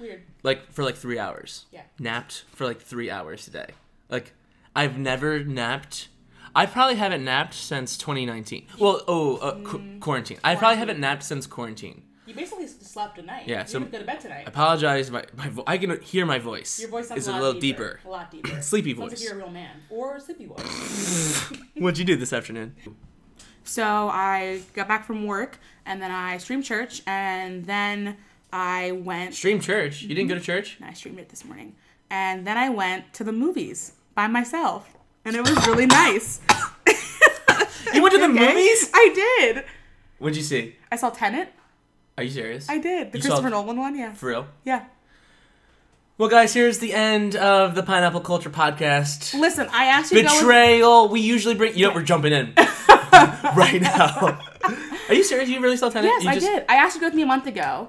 Weird. like for like three hours. Yeah. Napped for like three hours today. Like I've never napped. I probably haven't napped since 2019. Well, oh, uh, qu- quarantine. I probably haven't napped since quarantine. You basically slept a night. Yeah, You so- didn't go to bed tonight. I Apologize, my, my vo- I can hear my voice. Your voice sounds is a, a, lot little deeper. deeper. A lot deeper. Sleepy Sounds voice. like you're a real man or a sleepy voice. What'd you do this afternoon? So I got back from work and then I streamed church and then I went. Stream church. You didn't go to church? Mm-hmm. I streamed it this morning. And then I went to the movies by myself. And it was really nice. You went to the Okay? movies? I did. What'd you see? I saw Tenet. Are you serious? I did. The You Christopher Nolan one, yeah. For real? Yeah. Well, guys, here's the end of the Pineapple Culture Podcast. Listen, I asked you go with- Betrayal. We usually bring. You know, we're jumping in right now. Are you serious? You really saw Tenet? Yes, you I did. I asked you to go with me a month ago.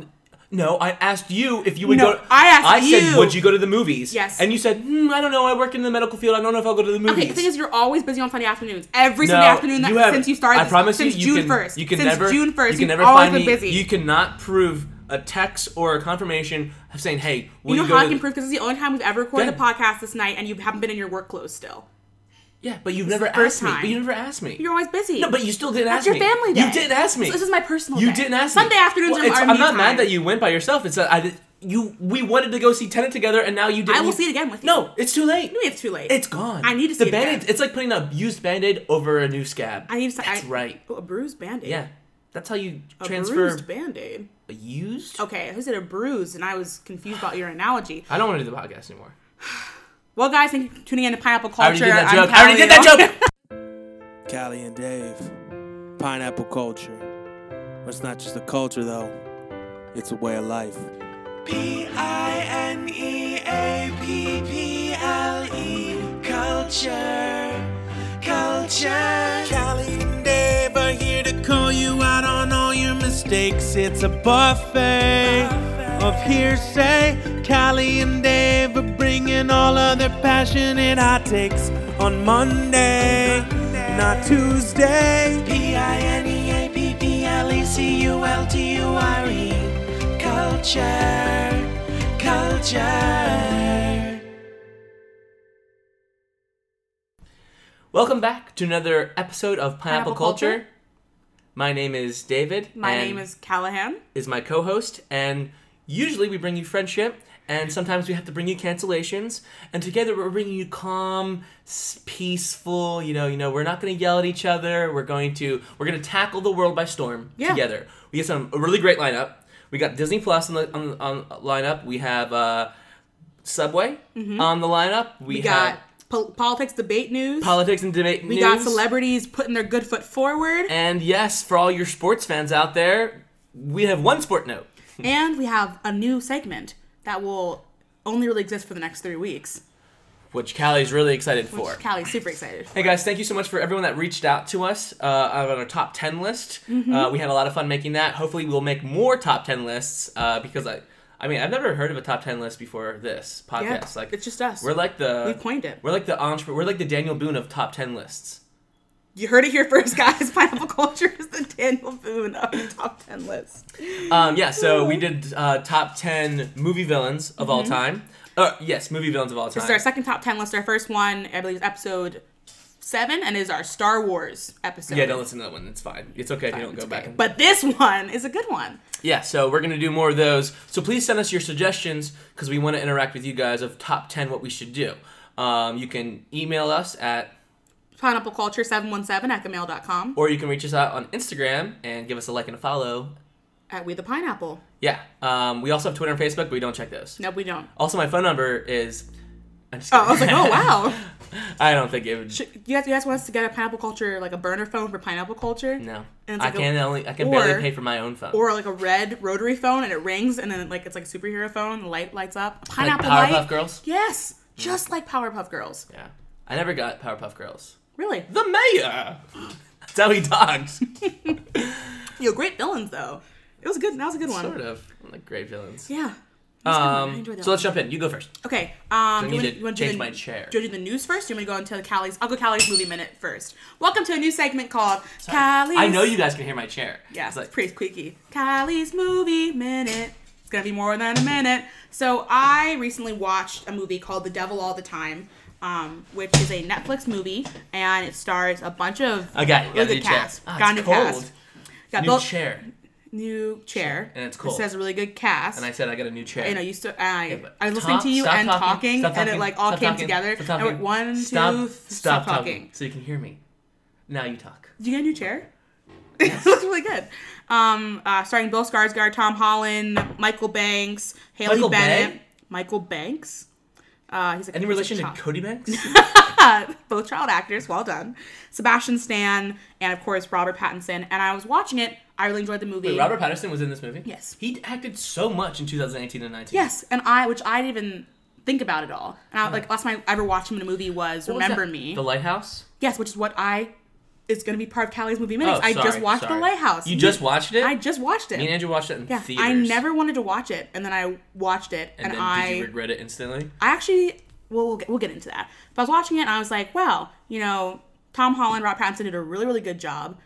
No, I asked you if you would No, go. I asked I said, would you go to the movies? Yes. And you said, hmm, I don't know. I work in the medical field. I don't know if I'll go to the movies. Okay, the thing is, you're always busy on Sunday afternoons. Every no, Sunday afternoon that, you have, since you started. I promise since you, you June can, first. You can since never. June first. You can you've never always find been me. busy. You cannot prove a text or a confirmation of saying, hey, will You you, know go how I can prove because it's the only time we've ever recorded Good. the podcast this night, and you haven't been in your work clothes still. Yeah, but you've never the asked me. But you never asked me. You're always busy. no, but you still didn't That's ask me. That's your family day. You didn't ask me. So this is my personal. You day. didn't ask me. Sunday afternoons Well, are I'm me not time. mad that you went by yourself. It's that I did, you. We wanted to go see Tenet together, and now you didn't. I will you- see it again with you. No, it's too late. Maybe it's too late. It's gone. I need to the see it band-aid. again. It's like putting a used band-aid over a new scab. I need to. That's I, right. Oh, a bruised band-aid. Yeah, that's how you transfer. A transfer bruised band-aid. a used. Okay, I said a bruise, and I was confused about your analogy. I don't want to do the podcast anymore. Well, guys, thank you for tuning in to Pineapple I already Culture. did that I'm joke. I already did that joke. Callie and Dave. Pineapple culture. But it's not just a culture, though, it's a way of life. P I N E A P P L E. Culture. Culture. Callie and Dave are here to call you out on all your mistakes. It's a buffet of hearsay. Callie and Dave are bringing all of their passionate hot takes on Monday, not Tuesday. P I N E A P P L E C U L T U R E. Culture, culture. Welcome back to another episode of Pineapple, Pineapple Culture. Culture. My name is David. My name is Callahan. is my co-host, and usually we bring you friendship, and sometimes we have to bring you cancellations, and together we're bringing you calm, peaceful. You know, you know, we're not going to yell at each other. We're going to we're going to tackle the world by storm Yeah. together. We get some a really great lineup. We got Disney Plus on the on, on lineup. We have uh, Subway on the lineup. We, Mm-hmm. We have got pol- politics debate news. politics and debate news. we news. got celebrities putting their good foot forward. And yes, for all your sports fans out there, we have one sport note. And we have a new segment that will only really exist for the next three weeks. which Callie's really excited for. Which Callie's super excited. Hey guys, thank you so much for everyone that reached out to us uh, on our top 10 list. Mm-hmm. Uh, we had a lot of fun making that. Hopefully, we'll make more top 10 lists uh, because I, I mean, I've never heard of a top 10 list before this podcast. Yeah, like, it's just us. we're like the we coined it. we're like the entrepreneur. We're like the Daniel Boone of top 10 lists. You heard it here first, guys. Pineapple culture is the Daniel Boone of the top ten list. Um, yeah, so we did uh, top 10 movie villains of all time. Uh, yes, movie villains of all time. Mm-hmm. This is our second top ten list. Our first one, I believe, is episode seven, and is our Star Wars episode. yeah, don't listen to that one. It's fine. It's okay if you don't go back. And- But this one is a good one. Yeah, so we're gonna do more of those. So please send us your suggestions because we want to interact with you guys of top ten what we should do. Um, you can email us at, Pineapple culture seven one seven at gmail.com or you can reach us out on Instagram and give us a like and a follow. at We the Pineapple. Yeah. Um, we also have Twitter and Facebook, but we don't check those. No, we don't. Also, my phone number is. I'm just Oh, I was like, oh wow. I don't think it would. Should- You guys, you guys want us to get a pineapple culture like a burner phone for pineapple culture? no, I like a- can only I can or- barely pay for my own phone. Or like a red rotary phone and it rings and then like it's like a superhero phone. The light lights up. like Pineapple Powerpuff light. Girls. Yes, just like Powerpuff Girls. Yeah, I never got Powerpuff Girls. Really? The mayor. That's how he talks. Yo, great villains though. It was a good. That was a good one. sort of. Like great villains. Yeah. That's a good one. I Um, so let's one. jump in. You go first. Okay. Um, I you wanna- to you wanna change the- my chair. Do you want to do the news first? Do you want me to go into Callie's? I'll go Callie's movie minute first. Welcome to a new segment called Callie's. I know you guys can hear my chair. Yeah, It's it's like, pretty squeaky. Callie's movie minute. It's gonna be more than a minute. So I recently watched a movie called The Devil All the Time, um, which is a Netflix movie, and it stars a bunch of I got a really good cast. Ah, got a new cold. cast. Got New both chair. new chair, And it's cool. It says a really good cast. And I said I got a new chair. you know, you still, I, but I was listening to you and talking, Stop and it like all Stop came talking. together. Stop I went one, two, stop, th- stop, stop talking. talking. So you can hear me. Now you talk. Did you get a new chair? it looks really good. Um, uh, starring Bill Skarsgård, Tom Holland, Michael Banks, Haley Michael Bennett, Bay? Michael Banks. Uh, he's like Any relation to Cody Banks? both child actors. Well done, Sebastian Stan, and of course Robert Pattinson. And I was watching it. I really enjoyed the movie. Wait, Robert Pattinson was in this movie? Yes. He acted so much in 2018 and 19. Yes, and I, which I didn't even think about it all. And I like last time I ever watched him in a movie was What Remember that? Me. The Lighthouse? yes, which is what I is going to be part of Callie's movie minutes. Oh, I sorry, just watched sorry. The Lighthouse. You just watched it? I just watched it. Me and Andrew watched it in Yeah, theaters. I never wanted to watch it, and then I watched it, And, and, then I, did you regret it instantly? I actually, well, we'll get, we'll get into that. But I was watching it, and I was like, wow, you know, Tom Holland, Rob Pattinson did a really, really good job.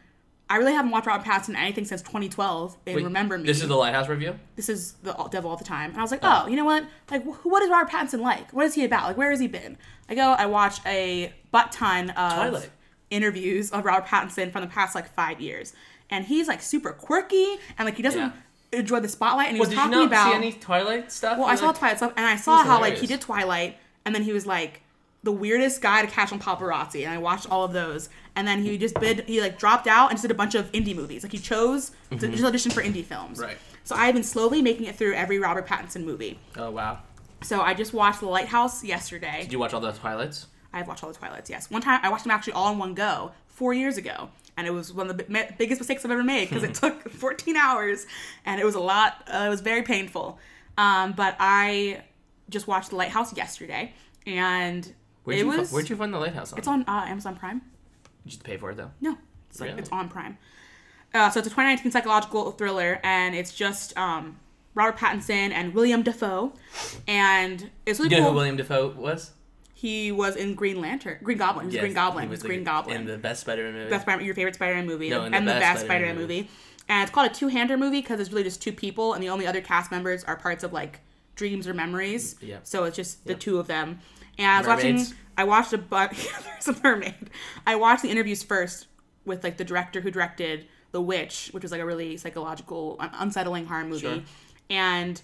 I really haven't watched Rob Pattinson anything since 2012 in Wait, Remember Me. This is the Lighthouse review? this is the Devil all the time, and I was like, oh, oh you know what? Like, wh- what is Robert Pattinson like? What is he about? Like, where has he been? I go, I watch a butt ton of Twilight. Interviews of Robert Pattinson from the past like five years, and he's like super quirky and like he doesn't Yeah. enjoy the spotlight, and he Well, was did you talking not about. see any Twilight stuff? well, I You're saw Twilight stuff, and I saw how like he did Twilight, and then he was like the weirdest guy to catch on paparazzi, and I watched all of those, and then he just bid he like dropped out and just did a bunch of indie movies. Like he chose to just audition for indie films. Mm-hmm. Right. So I've been slowly making it through every Robert Pattinson movie. Oh, wow. So I just watched The Lighthouse yesterday. Did you watch all the Twilights? I've watched all the Twilights. Yes, one time I watched them actually all in one go four years ago, and it was one of the bi- biggest mistakes I've ever made because it took 14 hours, and it was a lot. Uh, it was very painful. Um, but I just watched The Lighthouse yesterday, and Where'd, it you, was. where'd you find the Lighthouse on? It's on uh, Amazon Prime. Did you just pay for it, though? No, it's like Really? it's on Prime. Uh, so it's a 2019 psychological thriller, and it's just um, Robert Pattinson and William Dafoe, and it's really You know cool. who William Dafoe was? He was in Green Lantern, Green Goblin. Yes, Green Goblin. he was Green Goblin. In the best Spider-Man movie. That's Spider-Man, your favorite Spider-Man movie, No, and the best best Spider-Man Spider-Man movie. And it's called a two-hander movie because it's really just two people, and the only other cast members are parts of like dreams or memories. Mm, yeah. So it's just the two of them. And I was Mermaids. watching. I watched a but there's a mermaid. I watched the interviews first with like the director who directed The Witch, which was like a really psychological, unsettling horror movie, Sure. and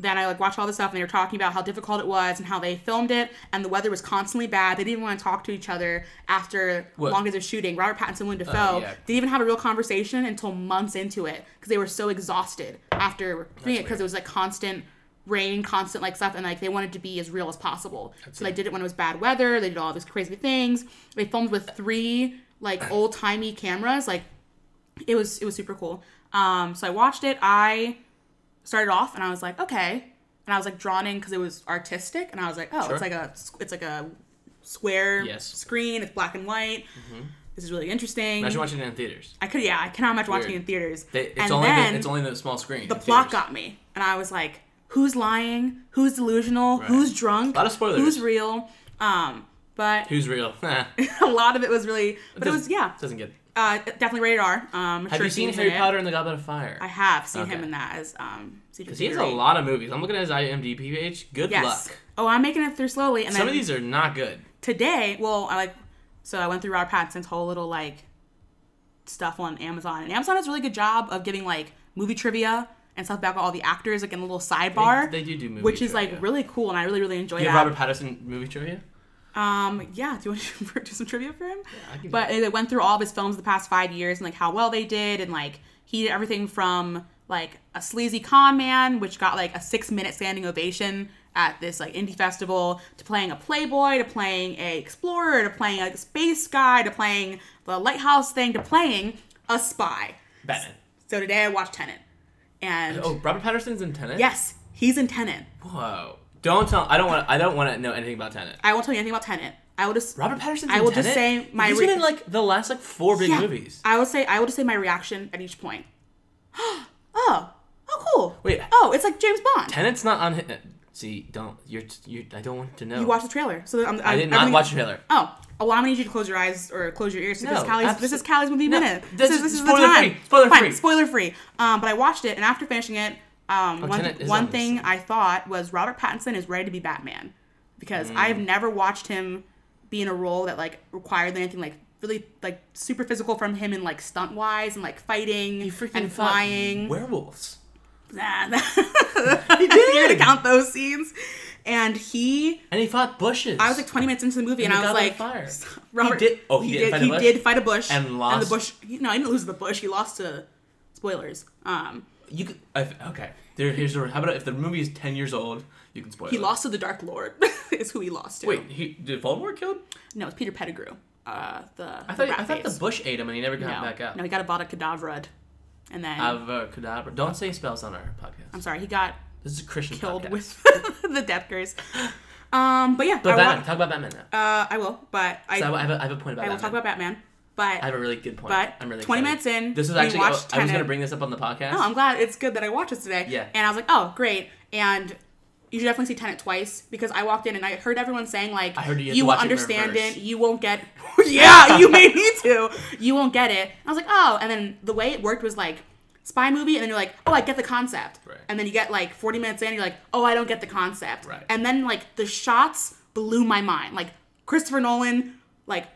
then I like watched all this stuff and they were talking about how difficult it was and how they filmed it and the weather was constantly bad. They didn't even want to talk to each other after What? long days of shooting. Robert Pattinson, Willem Dafoe yeah. didn't even have a real conversation until months into it because they were so exhausted after doing it because it was like constant rain, constant like stuff, and like they wanted to be as real as possible. so they did it when it was bad weather. They did all these crazy things. They filmed with three like old timey cameras. Like it was it was super cool. Um, so I watched it. I started off and I was like, okay, and I was like drawn in because it was artistic, and I was like, oh, Sure. it's like a it's like a square Yes. screen. It's black and white. This is really interesting. Imagine watching it in theaters. I could, yeah, I cannot imagine watching it in theaters. They, it's and only then the, it's only the small screen. the plot theaters. got me, and I was like, who's lying? Who's delusional? Right. Who's drunk? A lot of spoilers. Who's real? Um, but Who's real? a lot of it was really, but it was yeah, Doesn't get. Uh, definitely rated R. Um, Have sure you seen Harry in. Potter and the Goblet of Fire? I have seen him in that as um. Because he has a lot of movies. I'm looking at his IMDb page. Good Yes. luck. Oh, I'm making it through slowly, and Some of these are not good. today, well, I like, so I went through Robert Pattinson's whole little like stuff on Amazon, and Amazon does a really good job of giving like movie trivia and stuff about all the actors like in a little sidebar, They, they do do movie which is like really cool, and I really really enjoy You that. have Robert Pattinson movie trivia? Um, yeah, do you want to do some trivia for him? I can but it went through all of his films the past five years and like how well they did, and like he did everything from like a sleazy con man, which got like a six minute standing ovation at this like indie festival, to playing a playboy, to playing a explorer, to playing a space guy, to playing the lighthouse thing, to playing a spy. Batman. So today I watched Tenet, and Oh, Robert Patterson's in Tenet. yes, he's in Tenet. Whoa! Don't tell. I don't want. I don't want to know anything about Tenet. I won't tell you anything about Tenet. I will just Robert Patterson's I will Tenet? just say my He's re- been in like the last like four big Yeah. movies. I would say I would just say my reaction at each point. oh, oh, cool. Wait. Oh, it's like James Bond. Tenet's not on. See, don't. You're. You. I don't want to know. You watched the trailer, so I'm, I'm, I did not watch the trailer. Oh, oh, well, I'm gonna need you to close your eyes or close your ears. because this is No, Callie's. This is Callie's movie No, minute. this This, is is this is the spoiler time. free, spoiler Fine, free. Spoiler free. Um, but I watched it, and after finishing it, Um, Oh, one one thing. I thought was Robert Pattinson is ready to be Batman because I've Mm. never watched him be in a role that like required anything like really like super physical from him and like stunt wise and like fighting He freaking and flying. werewolves. Nah, that- You're gonna count those scenes. And he, And he fought bushes. I was like 20 minutes into the movie, and, And I was like, fire. Robert, He did- oh, he did fight a he bush? did fight a bush And And lost? the bush, he, no, he didn't lose the bush. He lost to spoilers. Um, You could, I, okay. There, here's the. How about if the movie is ten years old, you can spoil it. he it. lost to the Dark Lord. is who he lost to. Wait, he did Voldemort killed? no, it's Peter Pettigrew. Uh, the I thought. the I thought the bush ate him and he never got no, back up. no, he got a Avada Kedavra, and then Avacadabra. Don't say spells on our podcast. I'm sorry, he got This is a Christian killed podcast. with the death curse. Um, but yeah, But I Batman. wa- Talk about Batman now. uh, I will, but I, So I, have a, I have a point about I will Batman. talk about Batman. But I have a really good point. But I'm really 20 excited. minutes in, This is actually. Oh, watched I was gonna bring this up on the podcast. Oh, I'm glad. It's good that I watched this today. Yeah. And I was like, oh, great. And you should definitely see Tenet twice because I walked in and I heard everyone saying like, I heard you to won't watch it understand it. You won't get. yeah, you may need to. You won't get it. I was like, oh. And then the way it worked was like spy movie, and then you're like, oh, I get the concept. Right. And then you get like 40 minutes in, you're like, oh, I don't get the concept. Right. And then like the shots blew my mind. Like Christopher Nolan, like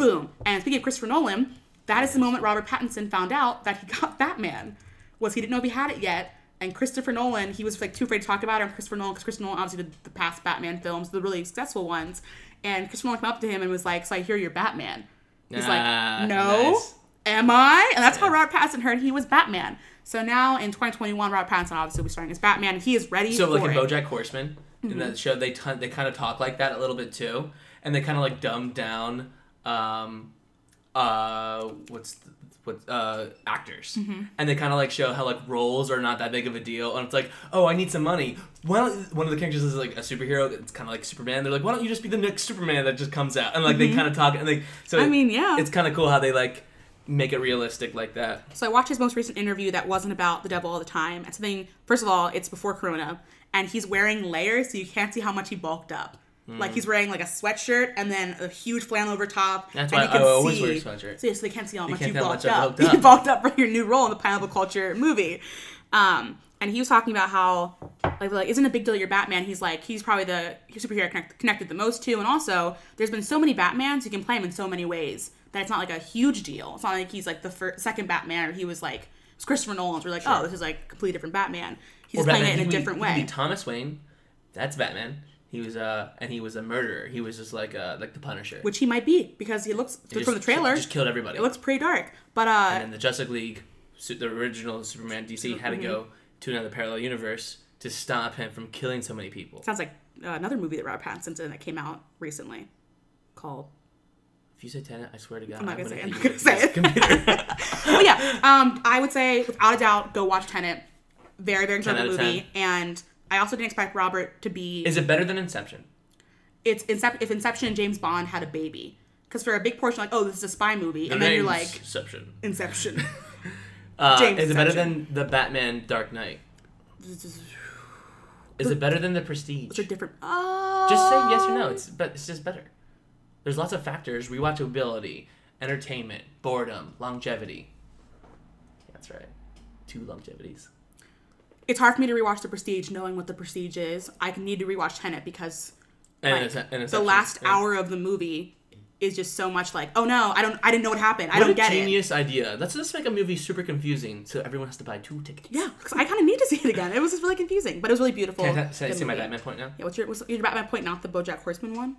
boom. And speaking of Christopher Nolan, that is the moment Robert Pattinson found out that he got Batman. Was he didn't know if he had it yet. And Christopher Nolan, he was like too afraid to talk about it. And Christopher Nolan, because Christopher Nolan obviously did the past Batman films, the really successful ones. And Christopher Nolan came up to him and was like, "So I hear you're Batman." He's Ah, like, "No, nice. am I?" And that's how Robert Pattinson heard he was Batman. So now in 2021, Robert Pattinson obviously will be starring as Batman. He is ready So for like in it. Mm-hmm. BoJack Horseman, in that show, they ton- they kind of talk like that a little bit too, and they kind of like dumb down, um, uh, what's the, what uh actors, Mm-hmm. and they kind of like show how like roles are not that big of a deal, and it's like, oh, I need some money. Well, one of the characters is like a superhero. It's kind of like Superman. They're like, why don't you just be the next Superman that just comes out? And like they kind of talk, and like so Mm-hmm. I it- mean, yeah. it's kind of cool how they like make it realistic like that. So I watched his most recent interview that wasn't about the devil all the time. And something, first of all, it's before Corona, and he's wearing layers, so you can't see how much he bulked up. Like he's wearing like a sweatshirt and then a huge flannel over top. That's and why you can I always see, wear a sweatshirt. So, yeah, so they can't see how much you bulked much up. You up. bulked up for your new role in the Pineapple Culture movie. Um, and he was talking about how like like isn't a big deal you're Batman. He's like he's probably the superhero connect, connected the most to, and also there's been so many Batmans you can play him in so many ways that it's not like a huge deal. It's not like he's like the first, second Batman or he was like it's Christopher Nolan's. We're like oh this is like a completely different Batman. He's playing Batman, it in he a different way. be Thomas Wayne, that's Batman. He was uh, and he was a murderer. He was just like uh, like the Punisher. which he might be because he looks He from the trailer. just killed everybody. it looks pretty dark, but uh, and in the Justice League, the original Superman DC had to go to another parallel universe to stop him from killing so many people. sounds like uh, another movie that Robert Pattinson in that came out recently called If you say Tenet, I swear to God, I'm not gonna say it. I'm not gonna say it. computer. but yeah, um, I would say without a doubt, go watch Tenet. Very, very 10 enjoyable movie, and I also didn't expect Robert to be. Is it better than Inception? it's Incep- if Inception and James Bond had a baby, because for a big portion, like, oh, this is a spy movie, and then you're like, Inception. Inception. Uh, James is it better than the Batman Dark Knight? Is it better than the Prestige? It's a different. Oh. Just say yes or no. It's but it's just better. There's lots of factors: rewatchability, entertainment, boredom, longevity. That's right. Two longevities. It's hard for me to rewatch The Prestige, knowing what The Prestige is. I need to rewatch Tenet because And like, and the last yeah. hour of the movie is just so much like, oh no, I don't, I didn't know what happened. I don't a get it. genius idea. Let's just make a movie super confusing so everyone has to buy two tickets. Yeah, because I kind of need to see it again. It was just really confusing, but it was really beautiful. Can I ta- say, good say my. Batman point now? Yeah, what's your what's your Batman point? Not the BoJack Horseman one.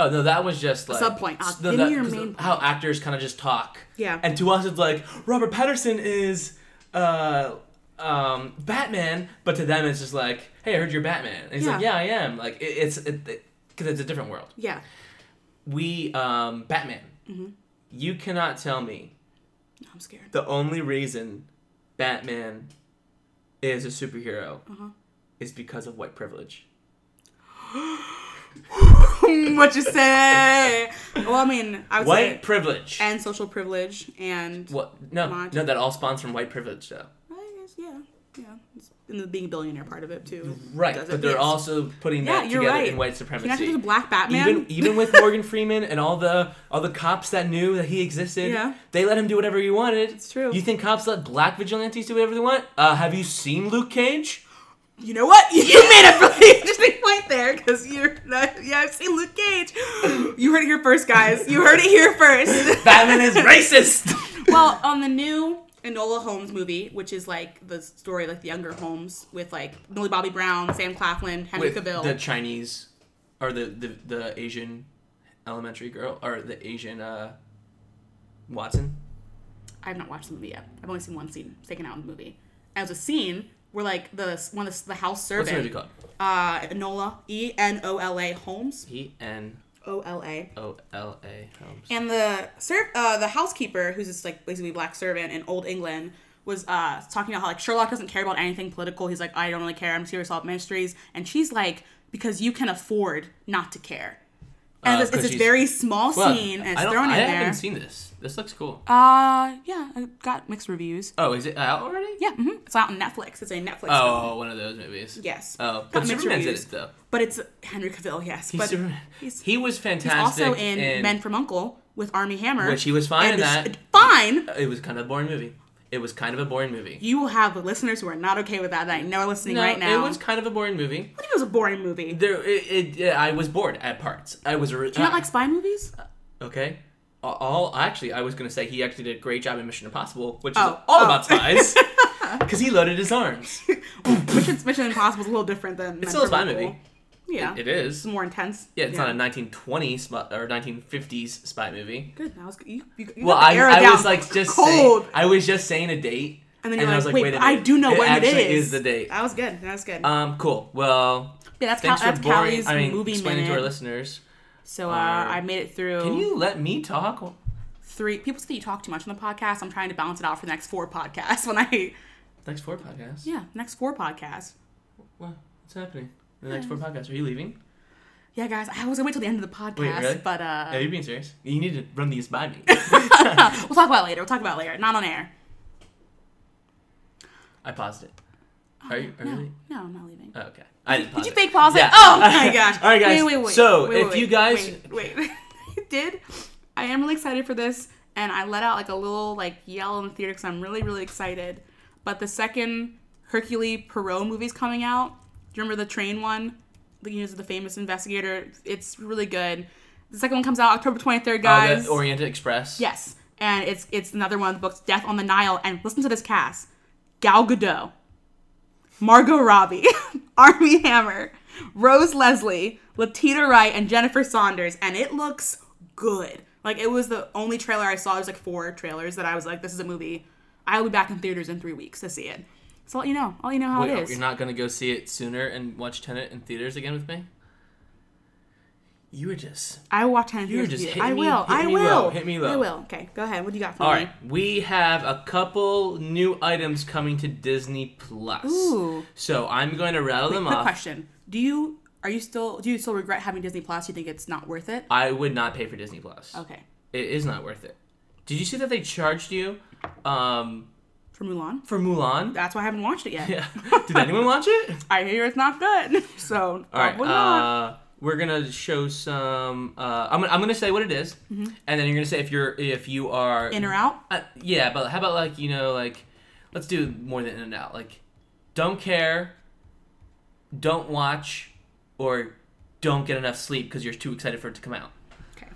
Oh no, that was just like sub-point. Ah, s- give that- your main How actors kind of just talk. Yeah. And to us, it's like Robert Patterson is uh, um, Batman, but to them, it's just like, hey, I heard you're Batman. And he's like, Yeah. yeah, I am. Like it, it's because it, 'cause it's a different world. Yeah, We um, Batman. Mm-hmm. You cannot tell me No, I'm scared. the only reason Batman is a superhero Uh-huh. is because of white privilege. what you say? Well, I mean, I would White say privilege. and social privilege and what? No, Mod- no, that all spawns from white privilege, though. Yeah. yeah, and the being a billionaire part of it too. Right, but they're yes. also putting Yeah, that you're together right. in white supremacy. I think a black Batman? even even with Morgan Freeman and all the all the cops that knew that he existed, Yeah. they let him do whatever he wanted. It's true. You think cops let black vigilantes do whatever they want? Uh, have you seen Luke Cage? You know what? You made a really interesting point there because you're not, yeah. I've seen Luke Cage. You heard it here first, guys. You heard it here first. Batman is racist. well, on the new Enola Holmes movie, which is like the story like the younger Holmes with like Millie Bobby Brown, Sam Claflin, Henry with Cavill. the Chinese or the, the the Asian elementary girl or the Asian uh, Watson. I have not watched the movie yet. I've only seen one scene taken out in the movie. And it was a scene where like the one of the, the house What's the movie called? uh, Enola E N O L A Holmes, E N O L A. O L A. And the ser- uh, the housekeeper, who's this like basically black servant in old England, was uh, talking about how like Sherlock doesn't care about anything political. He's like, I don't really care. I'm serious about mysteries. And she's like, because you can afford not to care. And Uh, it's, this very small Well, scene, and it's I don't. thrown I haven't seen this. This looks cool. uh, yeah, I got mixed reviews. Oh, is it out already? Yeah, hmm it's out on Netflix. It's a Netflix. Oh, one of those movies. yes. Oh, Got but mixed Superman's in it though. But it's Henry Cavill, yes. He's but he was fantastic. he's also in, Men from Uncle with Armie Hammer, Which he was fine in that. Fine. It was kind of a boring movie. It was kind of a boring movie. You will have listeners who are not okay with that that I know are listening no, right now. it was kind of a boring movie. I think it was a boring movie. There, it, it, I was bored at parts. I was. Do you not like spy movies? Uh, okay. All- All actually, I was gonna say he actually did a great job in Mission Impossible, which is Oh, all oh. about spies, because he loaded his arms. Mission, Mission Impossible is a little different than. It's still a spy movie. Yeah, It is. it's more intense. Yeah, it's not a 1920s spy, or 1950s spy movie. Good. That was good. You, you, you Well, I, I was like just cold. saying. I was just saying a date, and then you're I like, was like, wait, wait I do know It when it is. is the date. That was good. That was good. Um, cool. Well, yeah, that's thanks Cal- for that's boring. Callie's I mean, movie explaining minute. to our listeners. so uh, I made it through. Can you let me talk? three? People say you talk too much on the podcast. I'm trying to balance it out for the next four podcasts. When I Next four podcasts. yeah, next four podcasts. What? What's happening? The next four podcasts. Are you leaving? Yeah, guys, I was gonna wait till the end of the podcast, Wait, really? but uh, Are you being serious? You need to run these by me. we'll talk about it later. We'll talk about it later. Not on air. I paused it. Are you? Are No, leaving? no, I'm not leaving. Oh, okay. I didn't. Did you fake pause Yeah. it? Oh my gosh! All right, guys. Wait, wait, wait. So, Wait, if you guys- wait, wait, did. I am really excited for this, and I let out like a little like yell in the theater because I'm really, really excited. But the second Hercule Poirot movie's coming out. Do you remember the train one? The you know, the famous investigator. It's really good. The second one comes out October 23rd, Oh, guys. the Orient Express. Yes, and it's it's another one of the books, Death on the Nile. And listen to this cast: Gal Gadot, Margot Robbie, Armie Hammer, Rose Leslie, Latita Wright, and Jennifer Saunders. And it looks good. Like it was the only trailer I saw. There's like four trailers that I was like, this is a movie. I'll be back in theaters in three weeks to see it. So I'll let you know. I'll let you know how Wait, it is. you're not gonna go see it sooner and watch Tenet in theaters again with me? You were just. I will watch Ten You're just with hitting I me- will. hitting I me will. low, hit me low. I will. Okay, go ahead. What do you got for All me? right, we have a couple new items coming to Disney Plus. Ooh. So I'm going to rattle them Quick off. question: Do you are you still do you still regret having Disney Plus? You think it's not worth it? I would not pay for Disney Plus. Okay, It is not worth it. Did you see that they charged you um, for Mulan. for Mulan? That's why I haven't watched it yet. Yeah. Did anyone watch it? I hear it's not good. So All right. Uh, we're gonna show some. Uh, I'm, gonna- I'm gonna say what it is, Mm-hmm. and then you're gonna say if you're if you are In or out? Uh, yeah, but how about like you know like let's do more than in and out. Like don't care, don't watch, or don't get enough sleep because you're too excited for it to come out. Okay.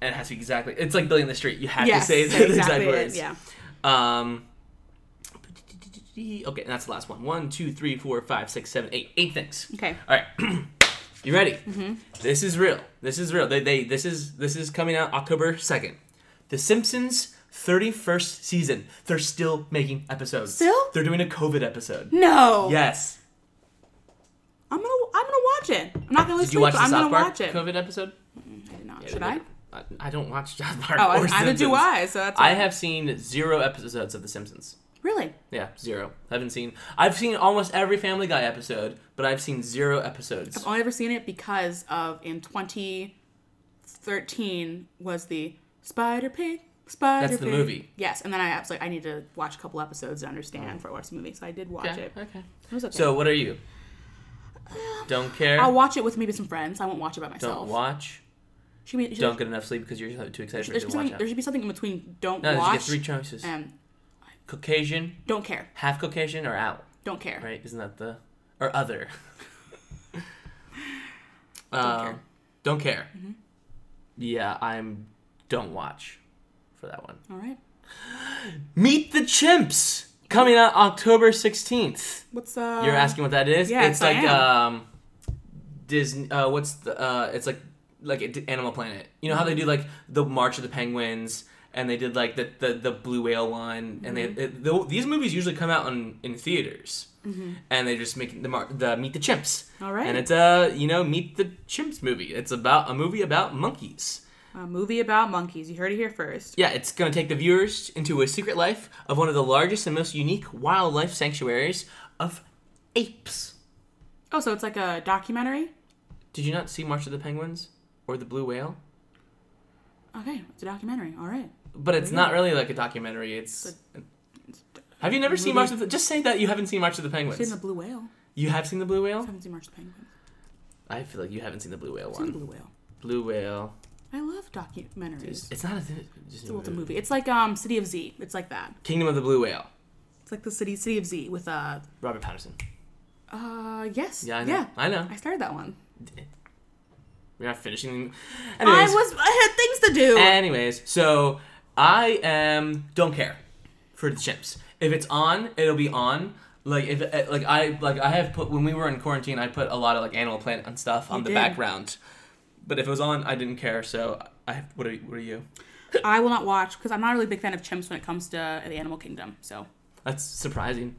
And it has to be exactly. It's like Billy in the Street. You have Yes, to say the exactly exact it, words. Yeah. Um. Okay, and that's the last one. One, two, three, four, five, six, seven, eight. Eight things. Okay. All right. you ready? Mm-hmm. This is real. This is real. They, they this is this is coming out October 2nd. The Simpsons 31st season. They're still making episodes. Still? They're doing a COVID episode. No. Yes. I'm gonna I'm gonna watch it. I'm not gonna lose Did you sleep, watch the I'm South gonna Park watch it. COVID episode? I did not. Yeah, Should I? did. I? I don't watch South Park Oh, I, neither do I. So that's I have seen zero episodes of The Simpsons. Really. Yeah, zero. I haven't seen. I've seen almost every Family Guy episode, but I've seen zero episodes. I've only ever seen it because of in 2013 was the Spider Pig Spider pig. That's the Pig. movie. Yes, and then I was like, I need to watch a couple episodes to understand mm. before I watch the movie. So I did watch Okay. it. Okay. It was okay. So what are you? Uh, don't care. I'll watch it with maybe some friends. I won't watch it by myself. don't watch. Should be, should, Don't get enough sleep because you're too excited there, should to watch there should be something in between. Don't No, you get watch three choices: and Caucasian, don't care. half Caucasian, or out. Don't care. Right? Isn't that the or other? Don't Um, care. Don't care. Mm-hmm. Yeah, I'm. Don't watch for that one. All right. Meet the Chimps coming out October sixteenth. What's uh? You're asking what that is? yes, it's I like am. um, Disney. Uh, what's the? Uh, it's like like Animal Planet. You know how they do like the March of the Penguins, and they did like the the, the Blue Whale one, and they Mm-hmm. it, the, these movies usually come out in in theaters, and they just make the mar- the Meet the Chimps. Mm-hmm. All right. And it's a you know Meet the Chimps movie. It's about a movie about monkeys. A movie about monkeys. You heard it here first. Yeah, it's going to take the viewers into a secret life of one of the largest and most unique wildlife sanctuaries of apes. Oh, so it's like a documentary. Did you not see March of the Penguins or the Blue Whale? Okay, it's a documentary. All right. But it's not really like a documentary. It's. Have you never seen March of the? Just say that you haven't seen March of the Penguins. I've seen the blue whale. You have seen the Blue I Whale. haven't seen March of the Penguins. I feel like you haven't seen the Blue Whale I've seen the blue whale. Blue Whale. I love documentaries. It's, it's not a. Just It's a movie. It's like um City of Z. It's like that. Kingdom of the Blue Whale. It's like the city City of Z with uh Robert Patterson. uh yes. Yeah, I know. Yeah. I know. I started that one. We're not finishing. Anyways, I was I had things to do. Anyways, so I am don't care for the chimps. If it's on, it'll be on. Like if uh, like I like I have put when we were in quarantine, I put a lot of like Animal Planet and stuff on You the did. background. But if it was on, I didn't care. So I what are what are you? I will not watch because I'm not really a big fan of chimps when it comes to the animal kingdom. So That's surprising.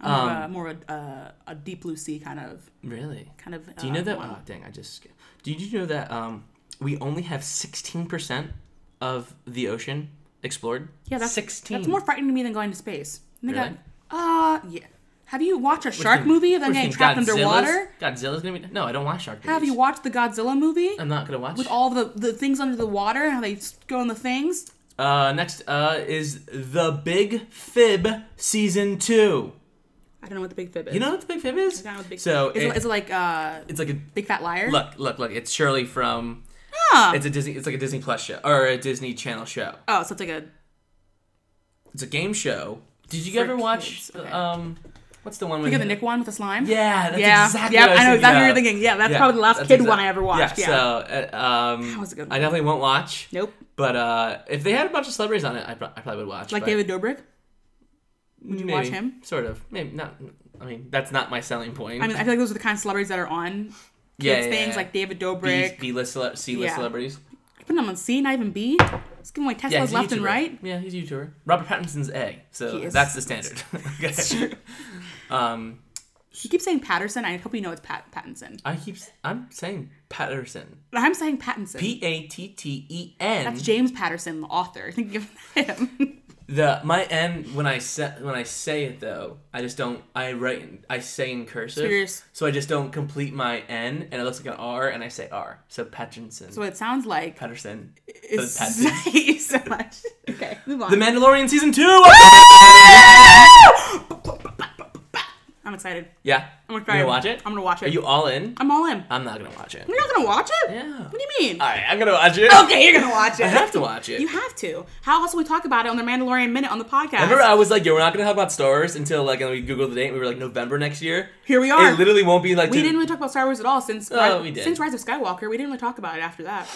I'm more, of Um, a, more of a, uh, a deep blue sea kind of Really? kind of. Do you know uh, that? one. Oh dang! I just. Did you know that um we only have sixteen percent of the ocean explored? Yeah, that's sixteen. That's more frightening to me than going to space. And they Really? got, uh, yeah. Have you watched a shark think- movie of them getting think, trapped Godzilla's- underwater? Godzilla's gonna be no. I don't watch shark movies. Have you watched the Godzilla movie I'm not gonna watch. with all the the things under the water and how they s- go in the things? Uh, next uh, is The Big Fib Season 2. I don't know what the big fib is. You know what The Big Fib is? I don't know what the big so is, it- it, is it like uh, it's like a Big Fat Liar? look, look, look. It's Shirley from. It's a Disney. It's like a Disney Plus show or a Disney Channel show. oh, so it's like a It's a game show. Did you For ever watch? kids, okay. Um, what's the one with? think of the Nick one with the slime. Yeah, that's yeah, exactly yeah. what I, was know exactly what you're of. thinking. Yeah, that's Yeah, probably the last that's kid exact- one I ever watched. Yeah. So uh, um, That was a good I one. definitely won't watch. nope. But uh, if they had a bunch of celebrities on it, I, pro- I probably would watch. Like but David Dobrik. Would you watch maybe, him? Sort of. Maybe not. I mean, that's not my selling point. I mean, I feel like those are the kind of celebrities that are on kids Yeah, yeah, things, yeah. like David Dobrik. B list, cele- C list celebrities. Putting them on C, not even B. Just giving away Teslas Yeah, he's left and right. Yeah, he's a YouTuber. Robert Pattinson's A, so that's the standard. okay. Um, You keep saying Patterson. I hope you know it's Pat Pattinson. I keep. I'm saying Patterson. I'm saying Pattinson. P A T T E N. That's James Patterson, the author. Think of him. The my N when I say when I say it though, I just don't. I write. I say in cursive, Serious. so I just don't complete my N, and it looks like an R, and I say R. So Pattinson. so it sounds like Patterson. it's Pattinson. thank you so much. Okay, move on. The Mandalorian season two. I'm excited. yeah. I'm You excited. gonna watch it? I'm gonna watch it. Are you all in? I'm all in. I'm not gonna watch it. You're not gonna watch it? Yeah. What do you mean? All right, I'm gonna watch it. okay, you're gonna watch it. I have to watch it. You have to. How else will we talk about it on the Mandalorian Minute on the podcast? Remember, I was like, "Yo, we're not gonna talk about Star Wars until like," and we googled the date. and We were like, November next year. Here we are. It literally won't be like. we didn't really talk about Star Wars at all since Oh, Rise, we did. since Rise of Skywalker. We didn't really talk about it after that.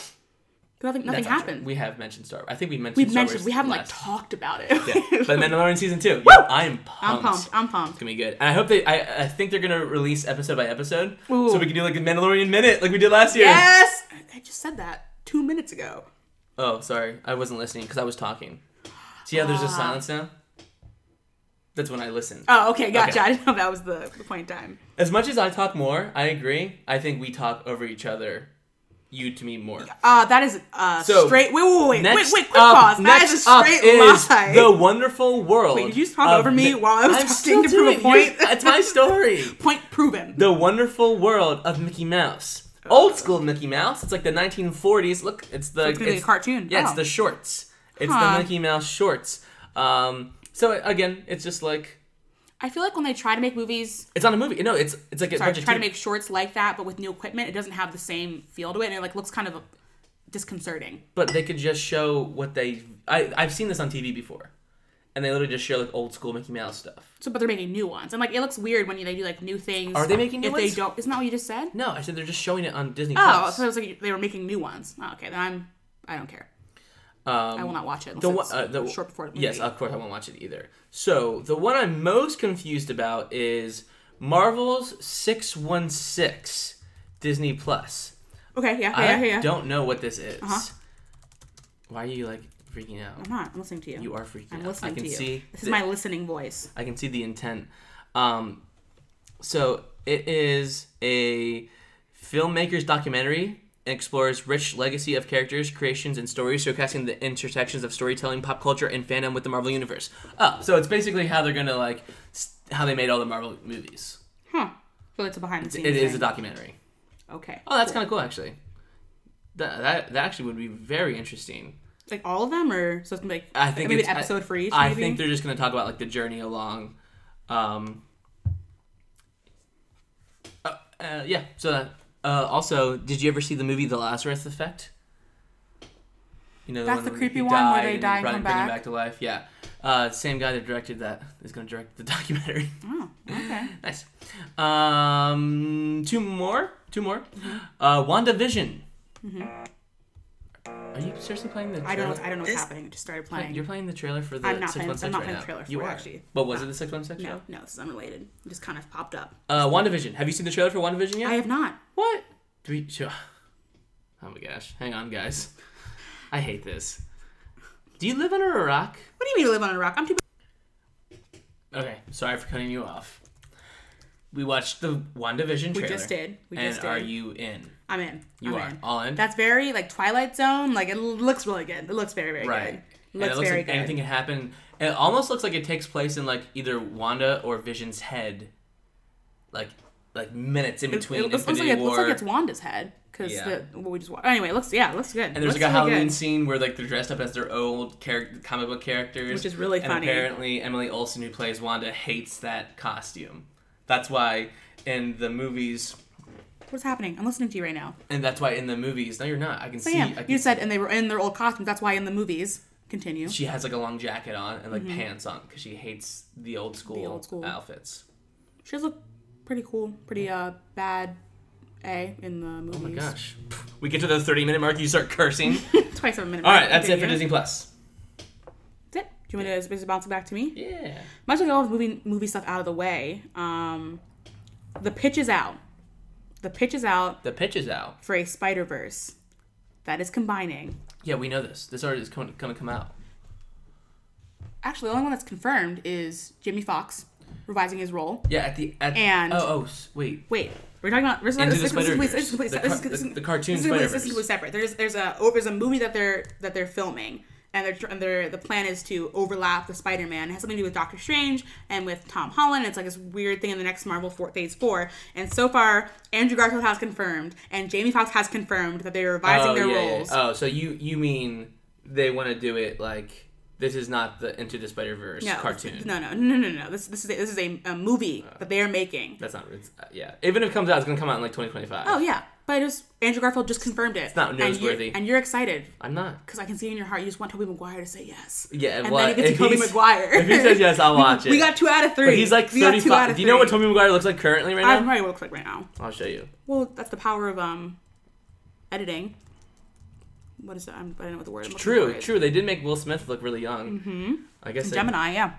Nothing, nothing happened. We have mentioned Star. Wars. I think we mentioned. We've Star mentioned. Wars We haven't like talked about it. Yeah. But Mandalorian season two. Yo, I'm pumped. I'm pumped. I'm pumped. It's gonna be good, and I hope they. I, I think they're gonna release episode by episode, Ooh. so we can do like a Mandalorian minute, like we did last year. Yes, I just said that two minutes ago. Oh, sorry, I wasn't listening because I was talking. See how there's a Ah. silence now? That's when I listen. Oh, okay, gotcha. Okay. I didn't know that was the, the point in time. As much as I talk more, I agree. I think we talk over each other. You to me more. Uh, that is uh So, straight. Wait, wait, wait, Next wait, wait, quick up, pause. That next is a up straight is lie. the wonderful world. Wait, did you just talk over me while I was I'm talking still to prove a point? That's my story. point proven. the wonderful world of Mickey Mouse. Old school Mickey Mouse. It's like the 1940s. Look, it's the it's gonna a cartoon. Yeah, it's Oh. the shorts. It's Huh. the Mickey Mouse shorts. Um, so again, it's just like I feel like when they try to make movies, it's not a movie. No, it's it's like a sorry, try to make shorts like that, but with new equipment, it doesn't have the same feel to it, and it like looks kind of disconcerting. but they could just show what they. I I've seen this on TV before, and they literally just show like old school Mickey Mouse stuff. So, but they're making new ones, and like it looks weird when you, they do like new things. Are they making new if ones? they don't, isn't that what you just said? No, I said they're just showing it on Disney Oh, Plus. so it was like they were making new ones. Oh, okay, then I'm. I don't care. Um, I will not watch it. the uh, the, short before. The yes, of course I won't watch it either. So the one I'm most confused about is Marvel's Six One Six Disney Plus. okay, yeah, I yeah, yeah, yeah. don't know what this is. Uh-huh. Why are you like freaking out? I'm not. I'm listening to you. You are freaking I'm out. listening I can to you. see. This is the- my listening voice. I can see the intent. Um, so it is a filmmaker's documentary. Explores rich legacy of characters, creations, and stories, showcasing the intersections of storytelling, pop culture, and fandom with the Marvel universe. Oh, so it's basically how they're gonna like s- how they made all the Marvel movies. Huh. So it's a behind the scenes. It is a documentary. Okay. Oh, that's cool. kind of cool, actually. That, that that actually would be very interesting. like all of them, or so it's gonna be like I think maybe it's, an episode for each. I maybe? think they're just gonna talk about like the journey along. Um, uh, uh, yeah. So that, uh, also, did you ever see the movie The Lazarus Effect? You know, That's one the creepy one where they die and brought- come bring him back? back to life. Yeah. Uh, same guy that directed that is gonna direct the documentary. Oh, okay. nice. Um, two more. Two more. Mm-hmm. Uh, Are you seriously playing the? I don't. I don't know what's This- happening. It just started playing. You're playing the trailer for the I'm not six playing- one I'm not playing the trailer you for it, are actually. But was No. it the six one six show? no, no, this is unrelated. It just kind of popped up. Uh, WandaVision. Have you seen the trailer for WandaVision yet? I have not. What? Three. Sure. Oh my gosh! Hang on, guys. I hate this. Do you live under a rock? What do you mean to live on a rock? I'm too. Okay, sorry for cutting you off. We watched the WandaVision trailer. We just did. We and just did. are you in? I'm in. You I'm are in. all in. That's very like Twilight Zone. Like it looks really good. It looks very very right. good. And looks, it looks very like good. anything can happen. It almost looks like it takes place in like either Wanda or Vision's head, like like minutes in between it looks, looks like it looks like it's Wanda's head because Yeah. the what we just watched. Anyway, it looks yeah, it looks good. and there's looks like a really Halloween good. scene where like they're dressed up as their old character, comic book characters, Which is really and funny. apparently Emily Olsen, who plays Wanda, hates that costume. That's why in the movies, What's happening? I'm listening to you right now. and that's why in the movies. No, you're not. I can So see. yeah, I can you said and they were in their old costumes. That's why in the movies. Continue. she has like a long jacket on and like pants on because she hates the old school, Mm-hmm. old school. outfits. She has look pretty cool, pretty uh bad. A in the movies. Oh my gosh. We get to the 30 minute mark, you start cursing. Twice a minute. All right, that's it for. Disney Plus. That's it. Do you want to just bounce it back to me? Yeah. Much like all the movie movie stuff out of the way, um, the pitch is out. The pitch is out The pitch is out. for a Spider Verse that is combining. Yeah, we know this. This already is going to come out. Actually, the only one that's confirmed is Jamie Foxx revising his role. Yeah, at the at And- oh oh wait. Wait, we're talking about this is- Into this the is completely- Spider-Verse. this The this is- this the- the cartoon this is This is separate. There's there's a oh, there's a movie that they're that they're filming. And they're, and they're, the plan is to overlap the Spider-Man. It has something to do with Doctor Strange and with Tom Holland. It's like this weird thing in the next Marvel for, Phase Four. And so far, Andrew Garfield has confirmed, and Jamie Foxx has confirmed that they are revising oh, their yeah, yeah. roles. Oh, so you you mean they want to do it like this is not the Into the Spider Verse no, cartoon? No, no, no, no, no. This this is a, this is a, a movie that they are making. That's not. It's, uh, yeah. Even if it comes out, it's gonna come out in like 2025. Oh yeah, but it just Andrew Garfield just confirmed it. It's not and you're, newsworthy. and you're excited I'm not. because I can see in your heart you just want Tobey Maguire to say yes. Yeah. And well, then it gets if to Tobey he's- Maguire. If he says yes, I'll watch it. We got two out of three. But he's like We got two out 35. Do you know what. Tobey Maguire looks like currently right now? I no what it looks like right now. I'll show you. Well, that's the power of um, editing. What is that? I'm, I don't know what the word. I'm True, for true. They did make Will Smith look really young. Mm-hmm. I guess. they- Gemini, yeah.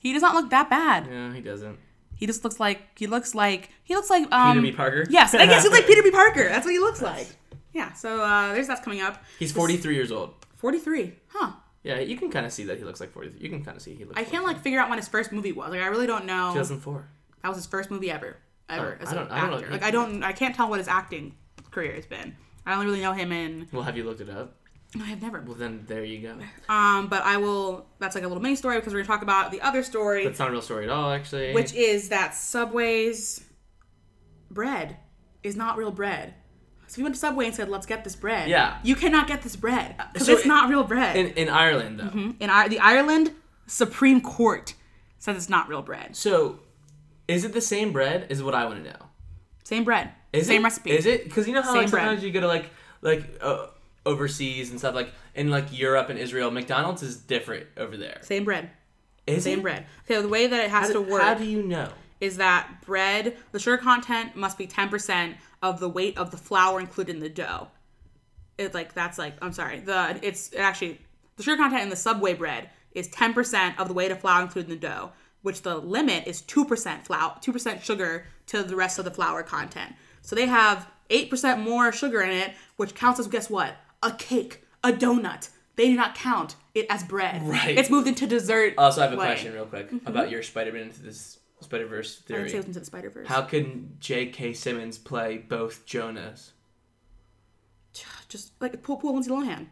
He does not look that bad. Yeah, he doesn't. He just looks like he looks like he looks like um. Peter B. Parker. Yes, I guess he's like Peter B. Parker. That's what he looks like. Yeah. So uh, there's that's coming up. He's 43 years old. Forty-three. Huh. Yeah, you can kind of see that he looks like 43. You can kind of see he looks. I can't like figure out when his first movie was. Like I really don't know. 2004. That was his first movie ever, ever Oh, as I an don't- I don't know. actor. Like I don't, I can't tell what his acting career has been. I only really know him in. Well, have you looked it up? No, I have never. Well, then there you go. Um, but I will. That's like a little mini story because we're gonna talk about the other story, That's not a real story at all, actually. which is that Subway's bread is not real bread. So if you went to Subway and said, "Let's get this bread," Yeah. you cannot get this bread because So it's not real bread. In in Ireland though. in Ir- the Ireland Supreme Court says it's not real bread. So, is it the same bread? Is what I want to know. Same bread, Is same it? recipe. Is it? Because you know how like, Same bread. sometimes you go to like like uh, overseas and stuff like in like Europe and Israel, McDonald's is different over there. Same bread, Is same it? bread. So the way that it has How, to do- work how do you know? is that bread, the sugar content must be ten percent of the weight of the flour included in the dough. It's like that's like I'm sorry, the it's actually the sugar content in the Subway bread is ten percent of the weight of flour included in the dough, which the limit is two percent flour, two percent sugar to the rest of the flour content. So they have eight percent more sugar in it, which counts as guess what? A cake, a donut. They do not count it as bread. Right. It's moved into dessert. Also, I have a way. question real quick mm-hmm. about your Spider-Man into this Spider-Verse I say theory. into the Spider Verse. How can J.K. Simmons play both Jonahs? Just like pull, pull Lindsay Lohan.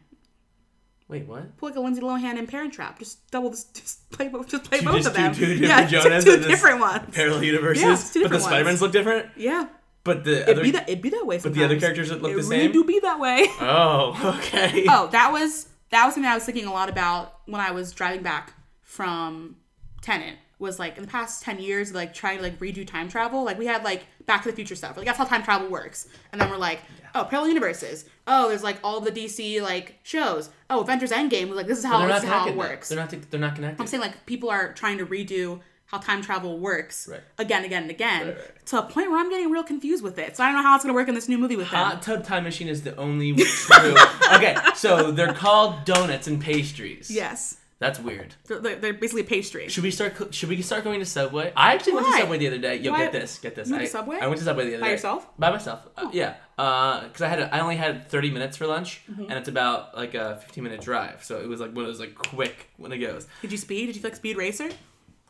Wait, what? Pull like a Lindsay Lohan in Parent Trap. Just double. This, just play both. Just play You both just of them. two yeah, different Jonahs two this different ones. Parallel universes, Yeah, two but the different Spider-Mans look different. Yeah, But the it'd other, be that. It'd be that way. but the other sometimes. characters look it the really same. do be that way. Oh, okay. oh, that was that was something I was thinking a lot about when I was driving back from Tenet. Was like in the past ten years, like trying to like redo time travel. Like we had like Back to the Future stuff. Like that's how time travel works. And then we're like, oh, parallel universes. Oh, there's like all the DC like shows. Oh, Avengers Endgame was like this is how this is how it though. works. They're not. They're not connected. I'm saying like people are trying to redo how time travel works Right. again, again, and again Right, right. to a point where I'm getting real confused with it. So I don't know how it's gonna work in this new movie with them. Hot Tub Time Machine is the only true. okay, so they're called donuts and pastries. Yes, That's weird. they're, they're basically pastry. Should we start? Should we start going to Subway? I actually went to Subway the other day. Yo, Why? get this, get this. You went I, to Subway? I went to Subway the other By day. yourself? Oh. By myself. Uh, yeah. Because I had a, I only had 30 minutes for lunch, Mm-hmm. and it's about like a 15 minute drive, so it was like one of those like quick when it goes. Did you speed? Did you feel like Speed Racer?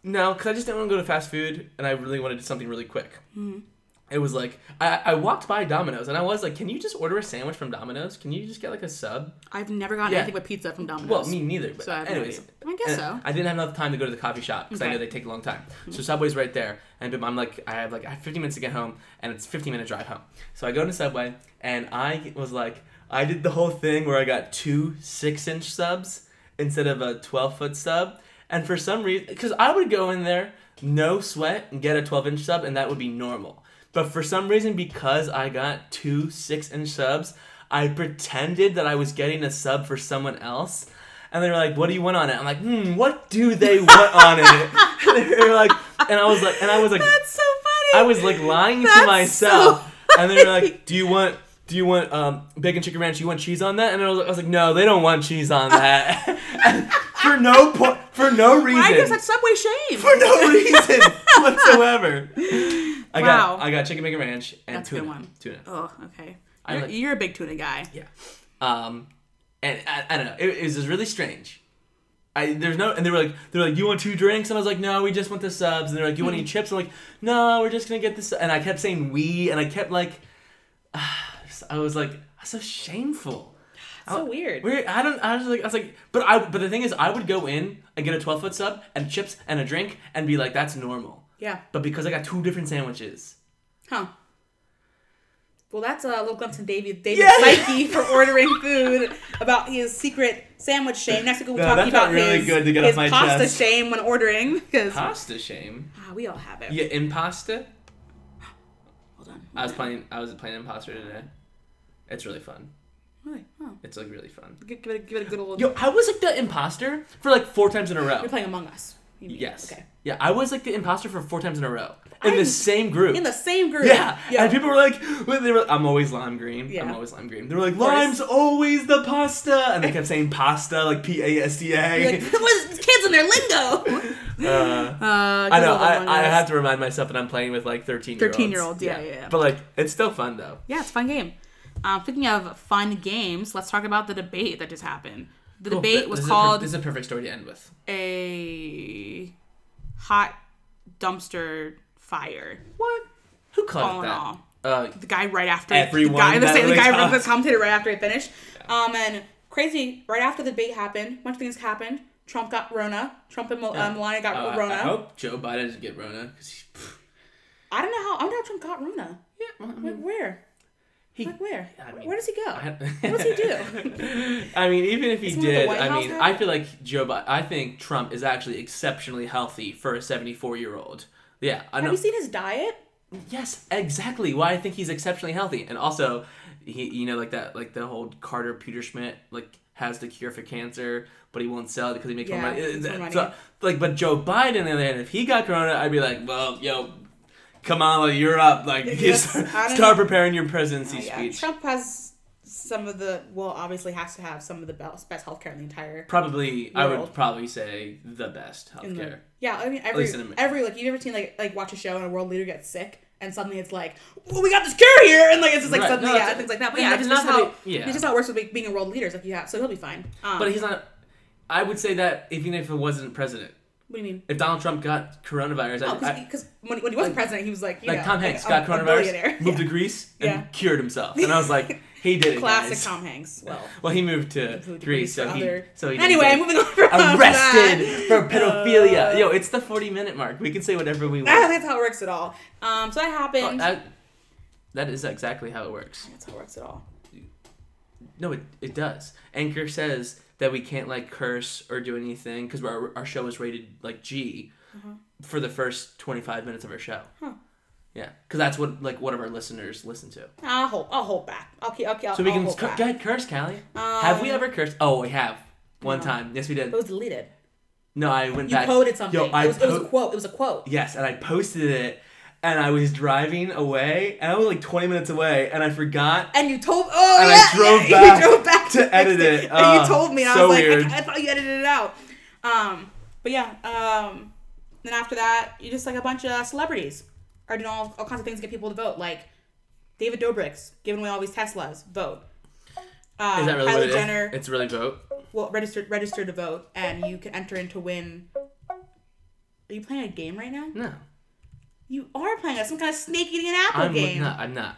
No, because I just didn't want to go to fast food, and I really wanted to something really quick. Mm-hmm. It was like I, I walked by Domino's, and I was like, "Can you just order a sandwich from Domino's? Can you just get like a sub?" I've never gotten Yeah. anything but pizza from Domino's. Well, me neither. But So I have no anyways. I guess so. I didn't have enough time to go to the coffee shop because I know they take a long time. So Subway's right there, and I'm like, I have like I have 15 minutes to get home, and it's 15 minute drive home. So I go to Subway, and I was like, I did the whole thing where I got two six inch subs instead of a 12 foot sub, and for some reason, because I would go in there no sweat and get a 12 inch sub, and that would be normal. But for some reason, because I got two six inch subs, I pretended that I was getting a sub for someone else. And they were like, "What do you want on it?" I'm like, "Hmm, what do they want on it?" And they were like, and I was like, and I was like, That's so funny. I was like lying to myself. so and they were like, "Do you want, do you want um, bacon chicken ranch? Do You want cheese on that?" And I was, I was like, "No, they don't want cheese on that." for no po- for no reason. Why is that Subway shame? for no reason whatsoever. I Wow. got I got chicken bacon ranch and That's a tuna. good one. Tuna. Oh, okay. You're, like- you're a big tuna guy. Yeah. Um, and I, I don't know. It, it was just really strange. I there's no and they were like they're like you want two drinks and I was like no we just want the subs and they're like you want any chips I'm like no we're just gonna get this and I kept saying we and I kept like I was like that's so shameful. So weird. Weird. I don't. I was like. I was like. But I. But the thing is, I would go in and get a twelve foot sub and chips and a drink and be like, that's normal. Yeah. But because I got two different sandwiches. Huh. Well, that's a little glimpse in David David Yeah. psyche for ordering food about his secret sandwich shame. Next week we'll No, talk about really his, good to get his my pasta chest. shame when ordering because Pasta shame. ah, we all have it. Yeah, impasta. Hold on. I was playing. I was playing imposter today. It's really fun. Really? Oh. It's like really fun. Give, give it, a, give it a good old. Yo, I was like the imposter for like four times in a row. You're playing Among Us. Yes. Okay. Yeah, I was like the imposter for four times in a row in I'm- the same group. In the same group. yeah. Yeah. and people were like, they were, I'm always lime green. Yeah. I'm always lime green. They were like, lime's always the pasta, and they kept saying pasta like P A S T A. You're A. like, what is kids in their lingo? Uh, Uh, I know. I, I have to remind myself that I'm playing with like 13 year olds. 13-year-olds, yeah, yeah, yeah. But like, it's still fun though. Yeah, it's a fun game. Um, speaking of fun games, let's talk about the debate that just happened. The Cool. debate was this is a per- called this is a perfect story to end with. a hot dumpster fire. What? Who called All it that? all. Uh, The guy right after Everyone the guy, the, that same, the guy talked. the commentator right after it finished. Um, and crazy right after the debate happened, a bunch of things happened. Trump got Rona. Trump and Mel- uh, Melania got uh, Rona. I hope Joe Biden doesn't get Rona because he, I don't know how. I don't know how Trump got Rona. yeah, well, I mean, Like where? He, Like where? I mean, where does he go? I- what does he do? I mean, even if he did, I House mean, now? I feel like Joe. Bi- I think Trump is actually exceptionally healthy for a seventy-four-year-old. Yeah, I Have know. you seen his diet? Yes, exactly. Why I think he's exceptionally healthy, and also, he, you know, like that, like the whole Carter Peter Schmidt, like has the cure for cancer, but he won't sell it because he makes Yeah, uh, more money. more money. Like, but Joe Biden, and then if he got corona, I'd be like, well, yo, Kamala, you're up. Like, you Yes, start, start preparing your presidency Oh, yeah. speech. Trump has some of the well, obviously has to have some of the best best healthcare in the entire. Probably, I would probably say the best in the- healthcare. yeah, I mean every every like you've never seen like like watch a show and a world leader gets sick and suddenly it's like well, we got this cure here and like it's just like Right. suddenly No, yeah it's- things like that. But yeah, it's it's not just how it- yeah. it's just how it works with being a world leader. Is like you have so he'll be fine. Um, But he's not. I would say that even if it wasn't president, What do you mean? if Donald Trump got coronavirus, Oh, because when, when he wasn't president, he was like like know, Tom Hanks a- got a coronavirus, moved Yeah. to Greece, and Yeah. cured himself, and I was like, he did it, Classic guys. Tom Hanks. Well, Well, he moved to moved to Greece, Greece so he other- so he anyway, moving on from arrested for pedophilia. Uh, Yo, it's the forty-minute mark. We can say whatever we want. that's how it works at all. Um, so that Oh, happened. that, that is exactly how it works. that's how it works at all. No, it, it does. Anchor says that we can't like curse or do anything because our our show is rated like G for the first twenty five minutes of our show. Huh. Yeah, because that's what like one of our listeners listen to. I'll hold. I'll hold back. Okay, okay. I'll, So we I'll can cur- go ahead, curse, Callie. have we Um, ever cursed? Oh, we have. One no. time. Yes, we did. It was deleted. No, I went You back. quoted something. Yo, I it, was, it was a quote. It was a quote. Yes, and I posted it, and I was driving away, and I was like 20 minutes away, and I forgot. And you told. Oh And I yeah. drove yeah, back you drove back to edit it. And Uh, you told me, and so I was like, weird. I, I thought you edited it out. Um, but yeah. Um, then after that, you just like a bunch of celebrities are doing all, all kinds of things to get people to vote, like David Dobrik's giving away all these Teslas. Vote. Uh, Is that really Kylie what it is? Jenner It's really vote. well registered registered to vote, and you can enter in to win. Are you playing a game right now? No, You are playing a, some kind of snake eating an apple I'm game. not. I'm not.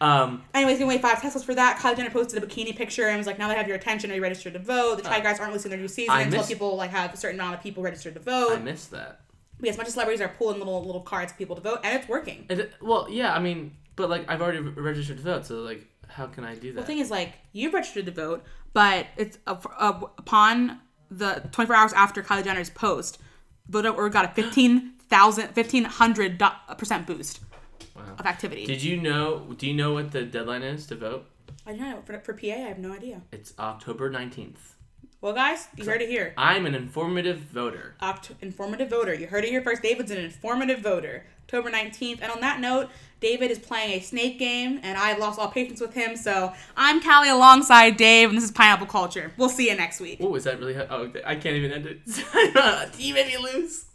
Um, Anyways, giving away five Teslas for that. Kylie Jenner posted a bikini picture and was like, "Now they have your attention. Are you registered to vote?" The Try Guys aren't releasing their new season Uh, I until miss- people like have a certain amount of people registered to vote. I missed that. But yes, a bunch of celebrities are pulling little little cards for people to vote, and it's working. It, well, yeah. I mean, but like I've already re- registered to vote, so like, how can I do that? The thing is, like, you've registered to vote, but it's uh, uh, upon the 24 hours after Kylie Jenner's post, vote.org got a 15,000, 1,500 do- percent boost Wow. of activity. Did you know? Do you know what the deadline is to vote? I don't know. For, for PA, I have no idea. It's October 19th. Well, guys, you heard it here. I'm an informative voter. Oct- informative voter. You heard it here first. David's an informative voter. October 19th. And on that note, David is playing a snake game, and I lost all patience with him. So I'm Callie alongside Dave, and this is Pineapple Culture. We'll see you next week. Oh, is that really? How, oh, I can't even end it. you made me lose.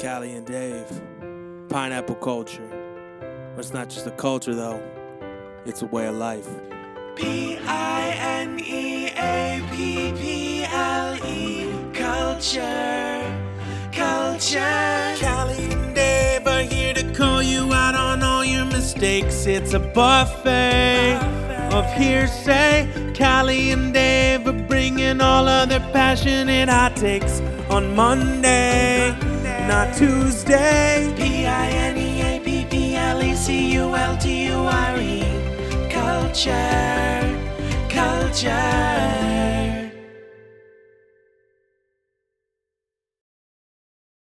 Callie and Dave. Pineapple culture. But it's not just a culture, though, it's a way of life. P I N E A P P L E. Culture. Culture. Callie and Dave are here to call you out on all your mistakes. It's a buffet of hearsay. Callie and Dave are bringing all of their passionate hot takes on Monday, not Tuesday. P I N E A P P L E C U L T U R E. Culture, culture.